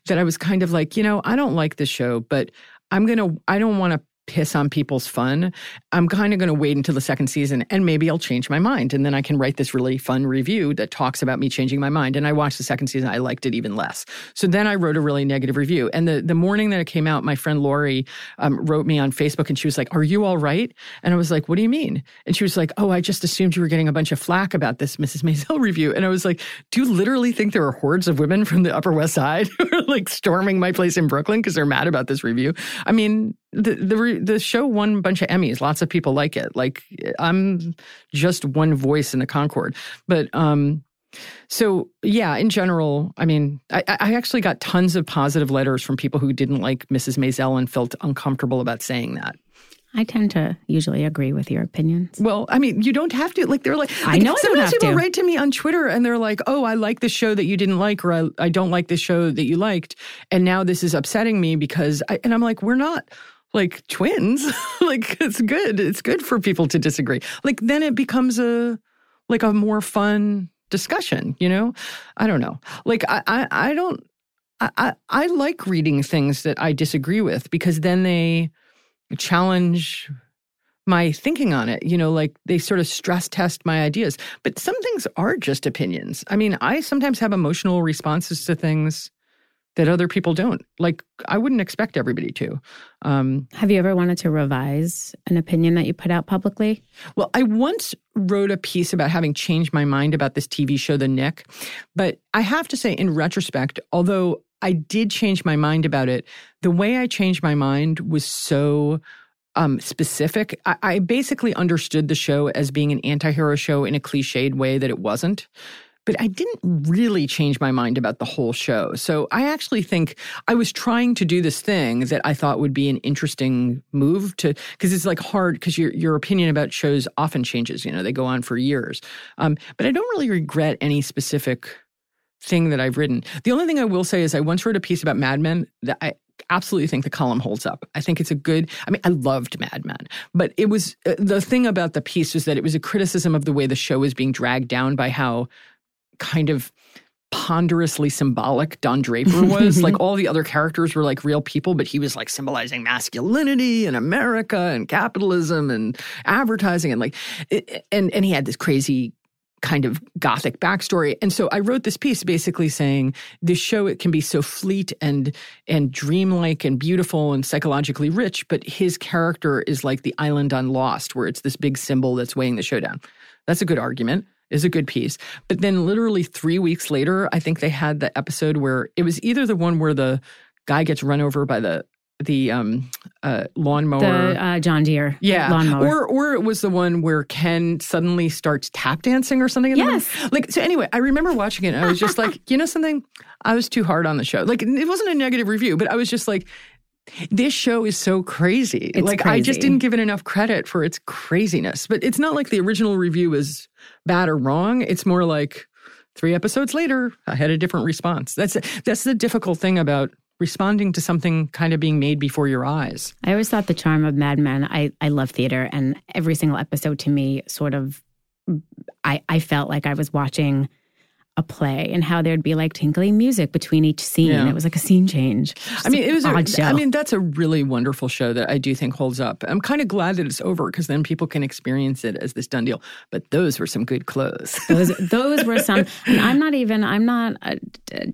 [SPEAKER 1] that I was kind of like, you know, I don't like the show, but I'm going to, I don't want to piss on people's fun, I'm kind of going to wait until the second season and maybe I'll change my mind. And then I can write this really fun review that talks about me changing my mind. And I watched the second season, I liked it even less. So then I wrote a really negative review. And the, the morning that it came out, my friend Lori um, wrote me on Facebook and she was like, Are you all right? And I was like, What do you mean? And she was like, Oh, I just assumed you were getting a bunch of flack about this Mrs. Maisel review. And I was like, Do you literally think there are hordes of women from the Upper West Side who are like storming my place in Brooklyn because they're mad about this review? I mean, the the the show won a bunch of Emmys. Lots of people like it. Like I'm just one voice in the Concord, but um, so yeah, in general, I mean, I, I actually got tons of positive letters from people who didn't like Mrs. Maisel and felt uncomfortable about saying that.
[SPEAKER 2] I tend to usually agree with your opinions.
[SPEAKER 1] Well, I mean, you don't have to. Like, they're like,
[SPEAKER 2] I know.
[SPEAKER 1] Sometimes
[SPEAKER 2] I don't have
[SPEAKER 1] people
[SPEAKER 2] to.
[SPEAKER 1] write to me on Twitter and they're like, "Oh, I like the show that you didn't like, or I, I don't like the show that you liked, and now this is upsetting me because." I, and I'm like, "We're not." Like twins. Like it's good. It's good for people to disagree. Like then it becomes a like a more fun discussion you know? I don't know. Like i i, I don't I, I i like reading things that i disagree with because then they challenge my thinking on it you know? Like they sort of stress test my ideas. But some things are just opinions. I mean i sometimes have emotional responses to things that other people don't. Like I wouldn't expect everybody to. Um,
[SPEAKER 2] Have you ever wanted to revise an opinion that you put out publicly?
[SPEAKER 1] well, I once wrote a piece about having changed my mind about this TV show, The Knick, but I have to say, in retrospect, although I did change my mind about it, the way I changed my mind was so um, specific. I, I basically understood the show as being an anti-hero show in a cliched way that it wasn't but I didn't really change my mind about the whole show. So I actually think I was trying to do this thing that I thought would be an interesting move to because it's like hard because your your opinion about shows often changes. You know, they go on for years. Um, but I don't really regret any specific thing that I've written. The only thing I will say is I once wrote a piece about Mad Men that I absolutely think the column holds up. I think it's a good I mean I loved Mad Men, but it was uh, the thing about the piece was that it was a criticism of the way the show was being dragged down by how kind of ponderously symbolic Don Draper was. like all the other characters were like real people, but he was like symbolizing masculinity and America and capitalism and advertising and like it, and and he had this crazy kind of gothic backstory. And so I wrote this piece basically saying this show it can be so fleet and and dreamlike and beautiful and psychologically rich, but his character is like the island on Lost, where it's this big symbol that's weighing the show down. That's a good argument. Is a good piece. But then literally three weeks later, I think they had the episode where it was either the one where the guy gets run over by the the um uh lawnmower
[SPEAKER 2] The uh, John Deere
[SPEAKER 1] yeah
[SPEAKER 2] lawnmower.
[SPEAKER 1] or or it was the one where ken suddenly starts tap dancing or something
[SPEAKER 2] Yes.
[SPEAKER 1] like so anyway i remember watching it and i was just like you know something i was too hard on the show like it wasn't a negative review but i was just like this show is so crazy.
[SPEAKER 2] It's
[SPEAKER 1] like i just didn't give it enough credit for its craziness. But it's not like the original review was bad or wrong. It's more like three episodes later i had a different response. That's that's the difficult thing about responding to something kind of being made before your eyes.
[SPEAKER 2] I always thought the charm of Mad Men. I I love theater, and every single episode to me sort of, I I felt like I was watching a play, and how there'd be like tinkling music between each scene.
[SPEAKER 1] Yeah.
[SPEAKER 2] It was like a scene change.
[SPEAKER 1] I mean, it was.
[SPEAKER 2] odd
[SPEAKER 1] A,
[SPEAKER 2] show.
[SPEAKER 1] I mean, that's a really wonderful show that I do think holds up. I'm kind of glad that it's over because then people can experience it as this done deal. But those were some good clothes.
[SPEAKER 2] those those were some. And I'm not even. I'm not a, a,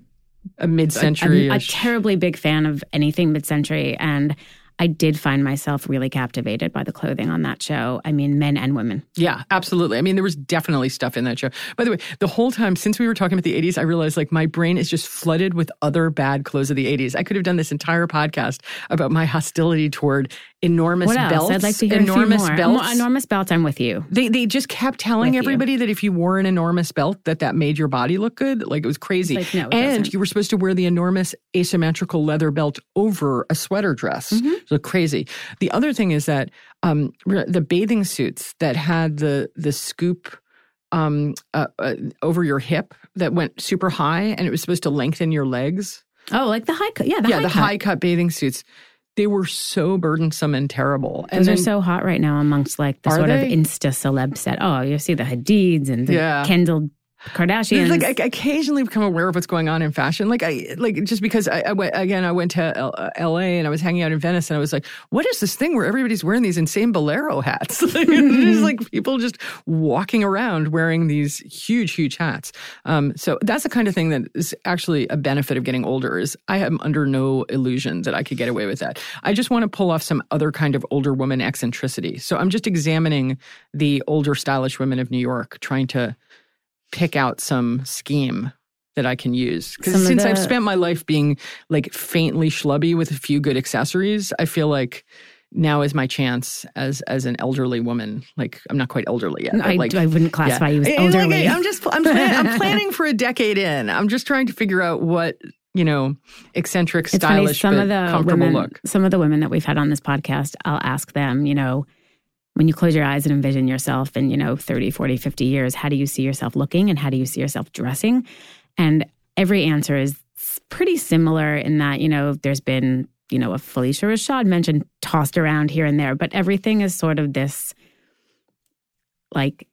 [SPEAKER 1] a mid-century.
[SPEAKER 2] a, a terribly big fan of anything mid-century, and I did find myself really captivated by the clothing on that show. I mean, men and women.
[SPEAKER 1] Yeah, absolutely. I mean, there was definitely stuff in that show. By the way, the whole time since we were talking about the 80s, I realized like my brain is just flooded with other bad clothes of the 80s. I could have done this entire podcast about my hostility toward enormous
[SPEAKER 2] What else?
[SPEAKER 1] belts.
[SPEAKER 2] I'd like to hear
[SPEAKER 1] enormous
[SPEAKER 2] a few more.
[SPEAKER 1] belts.
[SPEAKER 2] Enormous belts. I'm with you.
[SPEAKER 1] They they just kept telling
[SPEAKER 2] With you.
[SPEAKER 1] everybody that if you wore an enormous belt, that that made your body look good. Like it was crazy.
[SPEAKER 2] Like, no,
[SPEAKER 1] and
[SPEAKER 2] doesn't.
[SPEAKER 1] you were supposed to wear the enormous asymmetrical leather belt over a sweater dress.
[SPEAKER 2] Mm-hmm.
[SPEAKER 1] It looked crazy. The other thing is that um, the bathing suits that had the the scoop um, uh, uh, over your hip that went super high, and it was supposed to lengthen your legs.
[SPEAKER 2] Oh, like the high cut. Yeah, the
[SPEAKER 1] yeah,
[SPEAKER 2] high
[SPEAKER 1] the
[SPEAKER 2] cut.
[SPEAKER 1] high cut bathing suits. They were so burdensome and terrible. And then,
[SPEAKER 2] are so hot right now amongst like the sort
[SPEAKER 1] they?
[SPEAKER 2] of Insta celeb set. Oh, you see the Hadids and the
[SPEAKER 1] Yeah.
[SPEAKER 2] Kendall Kardashians.
[SPEAKER 1] Like I occasionally become aware of what's going on in fashion. Like I like just because I, I went again, I went to L- uh, L.A. and I was hanging out in Venice, and I was like, "What is this thing where everybody's wearing these insane bolero hats? like, like people just walking around wearing these huge, huge hats." Um, so that's the kind of thing that is actually a benefit of getting older. Is I am under no illusion that I could get away with that. I just want to pull off some other kind of older woman eccentricity. So I'm just examining the older, stylish women of New York, trying to pick out some scheme that I can use. Because
[SPEAKER 2] of
[SPEAKER 1] since I've spent my life being like faintly schlubby with a few good accessories, I feel like now is my chance as as an elderly woman. Like I'm not quite elderly yet. but
[SPEAKER 2] I,
[SPEAKER 1] like,
[SPEAKER 2] I wouldn't classify you as
[SPEAKER 1] Eh, like,
[SPEAKER 2] elderly.
[SPEAKER 1] I'm just I'm, plan, I'm planning for a decade in. I'm just trying to figure out what you know eccentric,
[SPEAKER 2] it's funny. Some
[SPEAKER 1] but
[SPEAKER 2] of the
[SPEAKER 1] comfortable
[SPEAKER 2] women,
[SPEAKER 1] look.
[SPEAKER 2] some of the women that we've had on this podcast, I'll ask them. You know, when you close your eyes and envision yourself in you know 30, 40, 50 years, how do you see yourself looking and how do you see yourself dressing? And every answer is pretty similar in that you know there's been you know a Phylicia Rashad mentioned tossed around here and there, but everything is sort of this like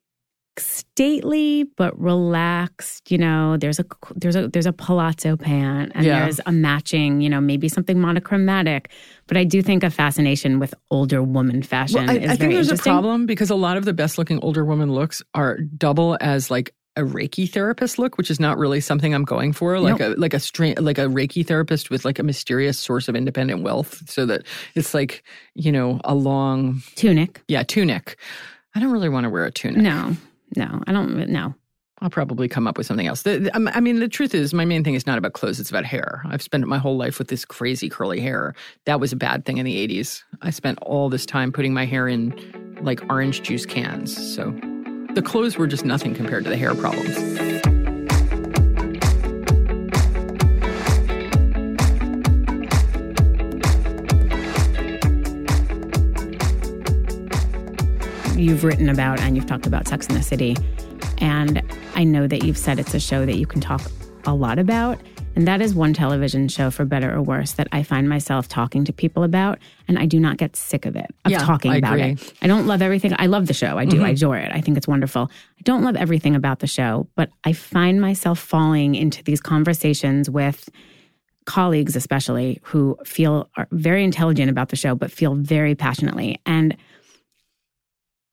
[SPEAKER 2] stately but relaxed you know there's a there's a there's a palazzo pant and
[SPEAKER 1] Yeah.
[SPEAKER 2] there's a matching you know maybe something monochromatic but i do think a fascination with older woman fashion
[SPEAKER 1] Well, I,
[SPEAKER 2] is
[SPEAKER 1] I think
[SPEAKER 2] very
[SPEAKER 1] there's a problem because a lot of the best looking older woman looks are double as like a Reiki therapist look, which is not really something I'm going for. Like a like a straight like a Reiki therapist with like a mysterious source of independent wealth, so that it's like you know a long
[SPEAKER 2] tunic
[SPEAKER 1] yeah tunic. I don't really want to wear a tunic.
[SPEAKER 2] no no i don't no
[SPEAKER 1] I'll probably come up with something else. The, the- um, I mean, the truth is, my main thing is not about clothes; it's about hair. I've spent my whole life with this crazy curly hair. That was a bad thing in the '80s. I spent all this time putting my hair in like orange juice cans. So the clothes were just nothing compared to the hair problems.
[SPEAKER 2] You've written about and you've talked about Sex in the City. And I know that you've said it's a show that you can talk a lot about. And that is one television show, for better or worse, that I find myself talking to people about. And I do not get sick of it, of
[SPEAKER 1] Yeah,
[SPEAKER 2] talking
[SPEAKER 1] I
[SPEAKER 2] about
[SPEAKER 1] agree. Mm-hmm.
[SPEAKER 2] it. I don't love everything. I love the show. I do. I adore it. I think it's wonderful. I don't love everything about the show, but I find myself falling into these conversations with colleagues especially who feel are very intelligent about the show but feel very passionately and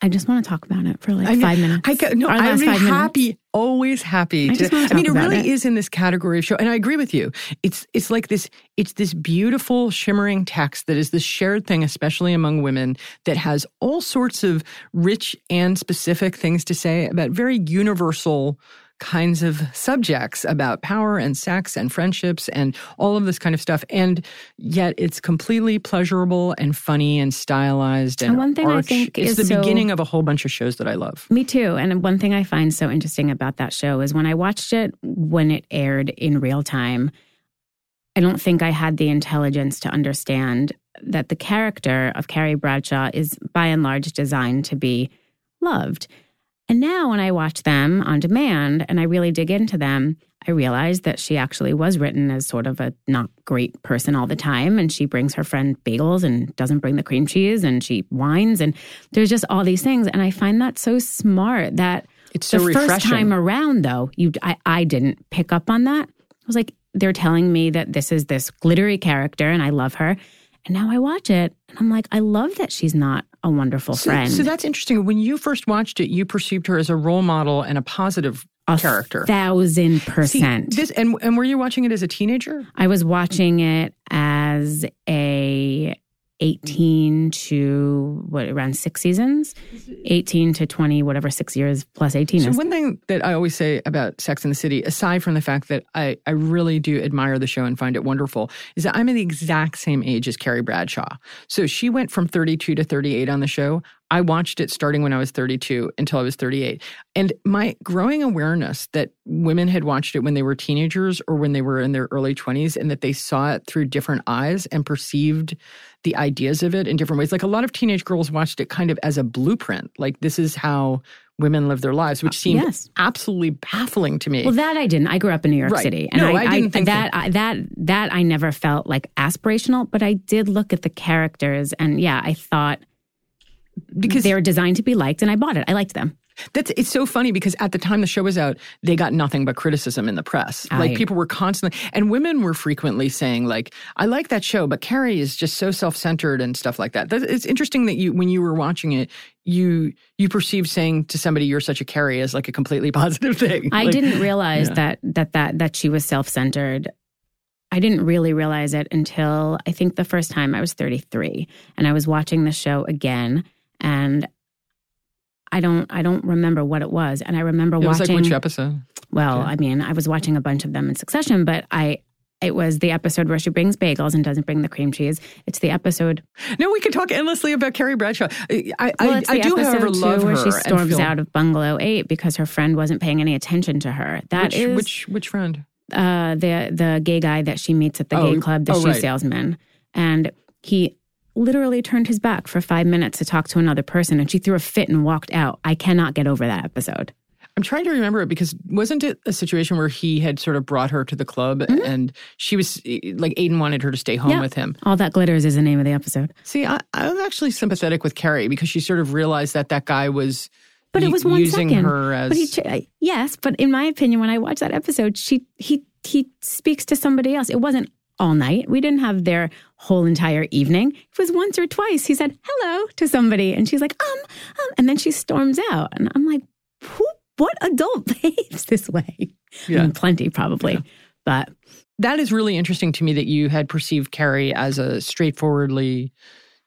[SPEAKER 2] I just want to talk about it for like
[SPEAKER 1] I mean,
[SPEAKER 2] five minutes.
[SPEAKER 1] I ca- no, I'm
[SPEAKER 2] five minutes.
[SPEAKER 1] happy, always happy.
[SPEAKER 2] I
[SPEAKER 1] to- I mean, it really
[SPEAKER 2] it.
[SPEAKER 1] is in this category of show, and I agree with you. It's it's like this. It's this beautiful, shimmering text that is this shared thing, especially among women, that has all sorts of rich and specific things to say about very universal kinds of subjects about power and sex and friendships and all of this kind of stuff. And yet it's completely pleasurable and funny and stylized and,
[SPEAKER 2] And one thing I think
[SPEAKER 1] it's
[SPEAKER 2] is
[SPEAKER 1] the
[SPEAKER 2] so-
[SPEAKER 1] beginning of a whole bunch of shows that I love.
[SPEAKER 2] Me too. And one thing I find so interesting about that show is when I watched it when it aired in real time, I don't think I had the intelligence to understand that the character of Carrie Bradshaw is by and large designed to be loved. And now when I watch them on demand and I really dig into them, I realize that she actually was written as sort of a not great person all the time. And she brings her friend bagels and doesn't bring the cream cheese and she whines. And there's just all these things. And I find that so smart that
[SPEAKER 1] It's so
[SPEAKER 2] the first time around, though, you I, I didn't pick up on that. I was like, they're telling me that this is this glittery character and I love her. And now I watch it and I'm like, I love that she's not a wonderful
[SPEAKER 1] So,
[SPEAKER 2] friend.
[SPEAKER 1] so that's interesting. When you first watched it, you perceived her as a role model and a positive
[SPEAKER 2] a
[SPEAKER 1] character.
[SPEAKER 2] thousand
[SPEAKER 1] See,
[SPEAKER 2] percent.
[SPEAKER 1] this and and were you watching it as a teenager?
[SPEAKER 2] I was watching it as a 18 to what around six seasons 18 to 20 whatever six years plus 18
[SPEAKER 1] So
[SPEAKER 2] is
[SPEAKER 1] one thing that I always say about Sex in the City, aside from the fact that I, I really do admire the show and find it wonderful, is that I'm at the exact same age as Carrie Bradshaw. So she went from 32 to 38 on the show. I watched it starting when I was 32 until I was 38. And my growing awareness that women had watched it when they were teenagers or when they were in their early 20s and that they saw it through different eyes and perceived the ideas of it in different ways. Like a lot of teenage girls watched it kind of as a blueprint. Like this is how women live their lives, which uh, seemed
[SPEAKER 2] yes.
[SPEAKER 1] absolutely baffling to me.
[SPEAKER 2] Well, that I didn't. I grew up in New York
[SPEAKER 1] Right.
[SPEAKER 2] City, and
[SPEAKER 1] No,
[SPEAKER 2] I,
[SPEAKER 1] I didn't think
[SPEAKER 2] that I, that that I never felt like aspirational. But I did look at the characters, and yeah, I thought
[SPEAKER 1] because
[SPEAKER 2] they were designed to be liked, and I bought it. I liked them.
[SPEAKER 1] That's it's so funny because at the time the show was out, they got nothing but criticism in the press.
[SPEAKER 2] I-
[SPEAKER 1] like people were constantly and women were frequently saying like, "I like that show, but Carrie is just so self-centered and stuff like that." It's interesting that you when you were watching it, you you perceived saying to somebody you're such a Carrie as like a completely positive thing.
[SPEAKER 2] I
[SPEAKER 1] Like,
[SPEAKER 2] didn't realize
[SPEAKER 1] yeah.
[SPEAKER 2] that that that that she was self centered. I didn't really realize it until I think the first time I was 33 and I was watching the show again and I don't I don't remember what it was and I remember watching.
[SPEAKER 1] It was
[SPEAKER 2] watching
[SPEAKER 1] like which episode?
[SPEAKER 2] well. I mean I was watching a bunch of them in succession but I it was the episode where she brings bagels and doesn't bring the cream cheese. It's the episode.
[SPEAKER 1] No, we could talk endlessly about Carrie Bradshaw. I I,
[SPEAKER 2] Well,
[SPEAKER 1] I, I do, however, love
[SPEAKER 2] where
[SPEAKER 1] her
[SPEAKER 2] she
[SPEAKER 1] and
[SPEAKER 2] storms
[SPEAKER 1] feel-
[SPEAKER 2] out of Bungalow Eight because her friend wasn't paying any attention to her. That
[SPEAKER 1] which,
[SPEAKER 2] is
[SPEAKER 1] which which friend?
[SPEAKER 2] uh, the the gay guy that she meets at the
[SPEAKER 1] Oh,
[SPEAKER 2] gay club, the
[SPEAKER 1] oh,
[SPEAKER 2] shoe
[SPEAKER 1] right.
[SPEAKER 2] salesman, and he literally turned his back for five minutes to talk to another person, and she threw a fit and walked out. I cannot get over that episode.
[SPEAKER 1] I'm trying to remember it because wasn't it a situation where he had sort of brought her to the club and she was like Aidan wanted her to stay home
[SPEAKER 2] Mm-hmm. Yeah.
[SPEAKER 1] with him.
[SPEAKER 2] All that glitters is the name of the episode.
[SPEAKER 1] See, I, I was actually sympathetic with Carrie because she sort of realized that that guy was,
[SPEAKER 2] But it was one
[SPEAKER 1] using
[SPEAKER 2] second.
[SPEAKER 1] her as.
[SPEAKER 2] But he, yes, but in my opinion, when I watched that episode, she he he speaks to somebody else. It wasn't all night. We didn't have their whole entire evening. It was once or twice. He said hello to somebody, and she's like, um, um, and then she storms out, and I'm like, who? What adult behaves this way? I
[SPEAKER 1] Yeah.
[SPEAKER 2] mean, plenty probably, but
[SPEAKER 1] that is really interesting to me that you had perceived Carrie as a straightforwardly,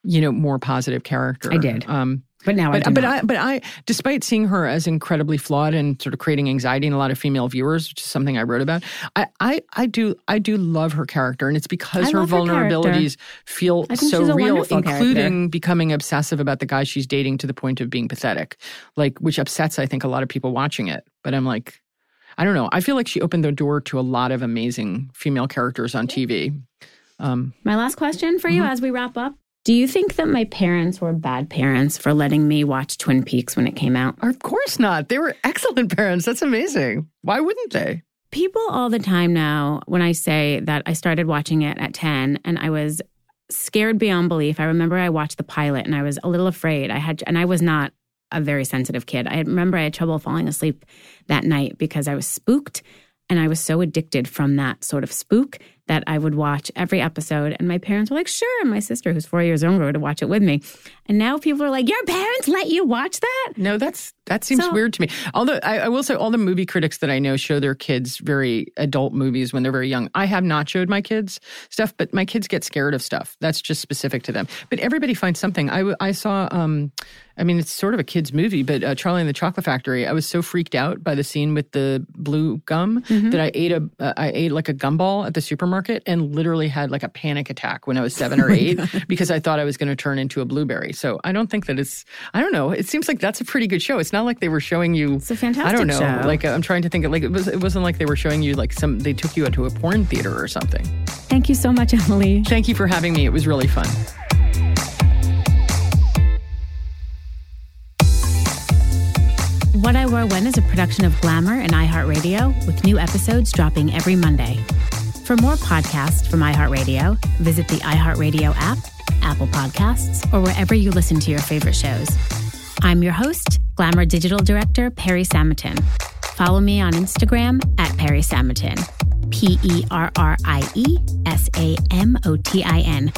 [SPEAKER 1] you know, more positive character.
[SPEAKER 2] I did.
[SPEAKER 1] Um,
[SPEAKER 2] but now I
[SPEAKER 1] but
[SPEAKER 2] do
[SPEAKER 1] but
[SPEAKER 2] not.
[SPEAKER 1] I but I despite seeing her as incredibly flawed and sort of creating anxiety in a lot of female viewers, which is something I wrote about, I I, I do I do love her character, and it's because
[SPEAKER 2] I
[SPEAKER 1] her
[SPEAKER 2] love her
[SPEAKER 1] vulnerabilities feel so real, including
[SPEAKER 2] character.
[SPEAKER 1] becoming obsessive about the guy she's dating to the point of being pathetic, like which upsets I think a lot of people watching it. But I'm like. I don't know. I feel like she opened the door to a lot of amazing female characters on TV. Um,
[SPEAKER 2] My last question for you
[SPEAKER 1] Mm-hmm.
[SPEAKER 2] as we wrap up. Do you think that my parents were bad parents for letting me watch Twin Peaks when it came out?
[SPEAKER 1] of course not. They were excellent parents. That's amazing. Why wouldn't they?
[SPEAKER 2] People all the time now, when I say that I started watching it at 10 and I was scared beyond belief, I remember I watched the pilot and I was a little afraid. I had, and I was not a very sensitive kid. I remember I had trouble falling asleep that night because I was spooked and I was so addicted from that sort of spook that I would watch every episode. And my parents were like, sure. And my sister, who's four years younger, would watch it with me. And now people are like, your parents let you watch that?
[SPEAKER 1] No, that's That seems
[SPEAKER 2] So-
[SPEAKER 1] weird to me. Although I, I will say, all the movie critics that I know show their kids very adult movies when they're very young. I have not showed my kids stuff, but my kids get scared of stuff. That's just specific to them. But everybody finds something. I, I saw, um, I mean, it's sort of a kids' movie, but uh, Charlie and the Chocolate Factory. I was so freaked out by the scene with the blue gum that I ate a, uh, I ate like a gumball at the supermarket and literally had like a panic attack when I was seven or eight because I thought I was going to turn into a blueberry. So I don't think that it's. I don't know. It seems like that's a pretty good show. It's not like they were showing you.
[SPEAKER 2] It's a fantastic
[SPEAKER 1] I don't know.
[SPEAKER 2] show.
[SPEAKER 1] Like I'm trying to think. Of, like it was. It wasn't like they were showing you like some. They took you to a porn theater or something.
[SPEAKER 2] Thank you so much, Emily.
[SPEAKER 1] Thank you for having me. It was really fun.
[SPEAKER 2] What I Wore When is a production of Glamour and iHeartRadio, with new episodes dropping every Monday. For more podcasts from iHeartRadio, visit the iHeartRadio app, Apple Podcasts, or wherever you listen to your favorite shows. I'm your host, Glamour Digital Director Perrie Samotin. Follow me on Instagram at Perrie Samotin. P E R R I E S A M O T I N.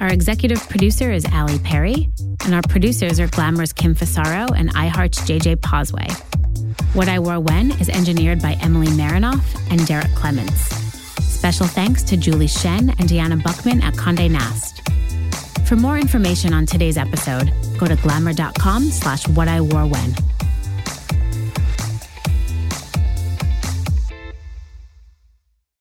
[SPEAKER 2] Our executive producer is Ali Perry, and our producers are Glamour's Kim Fasaro and iHeart's JJ Posway. What I Wore When is engineered by Emily Marinoff and Derek Clements. Special thanks to Julie Shen and Deanna Buckman at Conde Nast. For more information on today's episode, go to glamour.com slash what I wore when.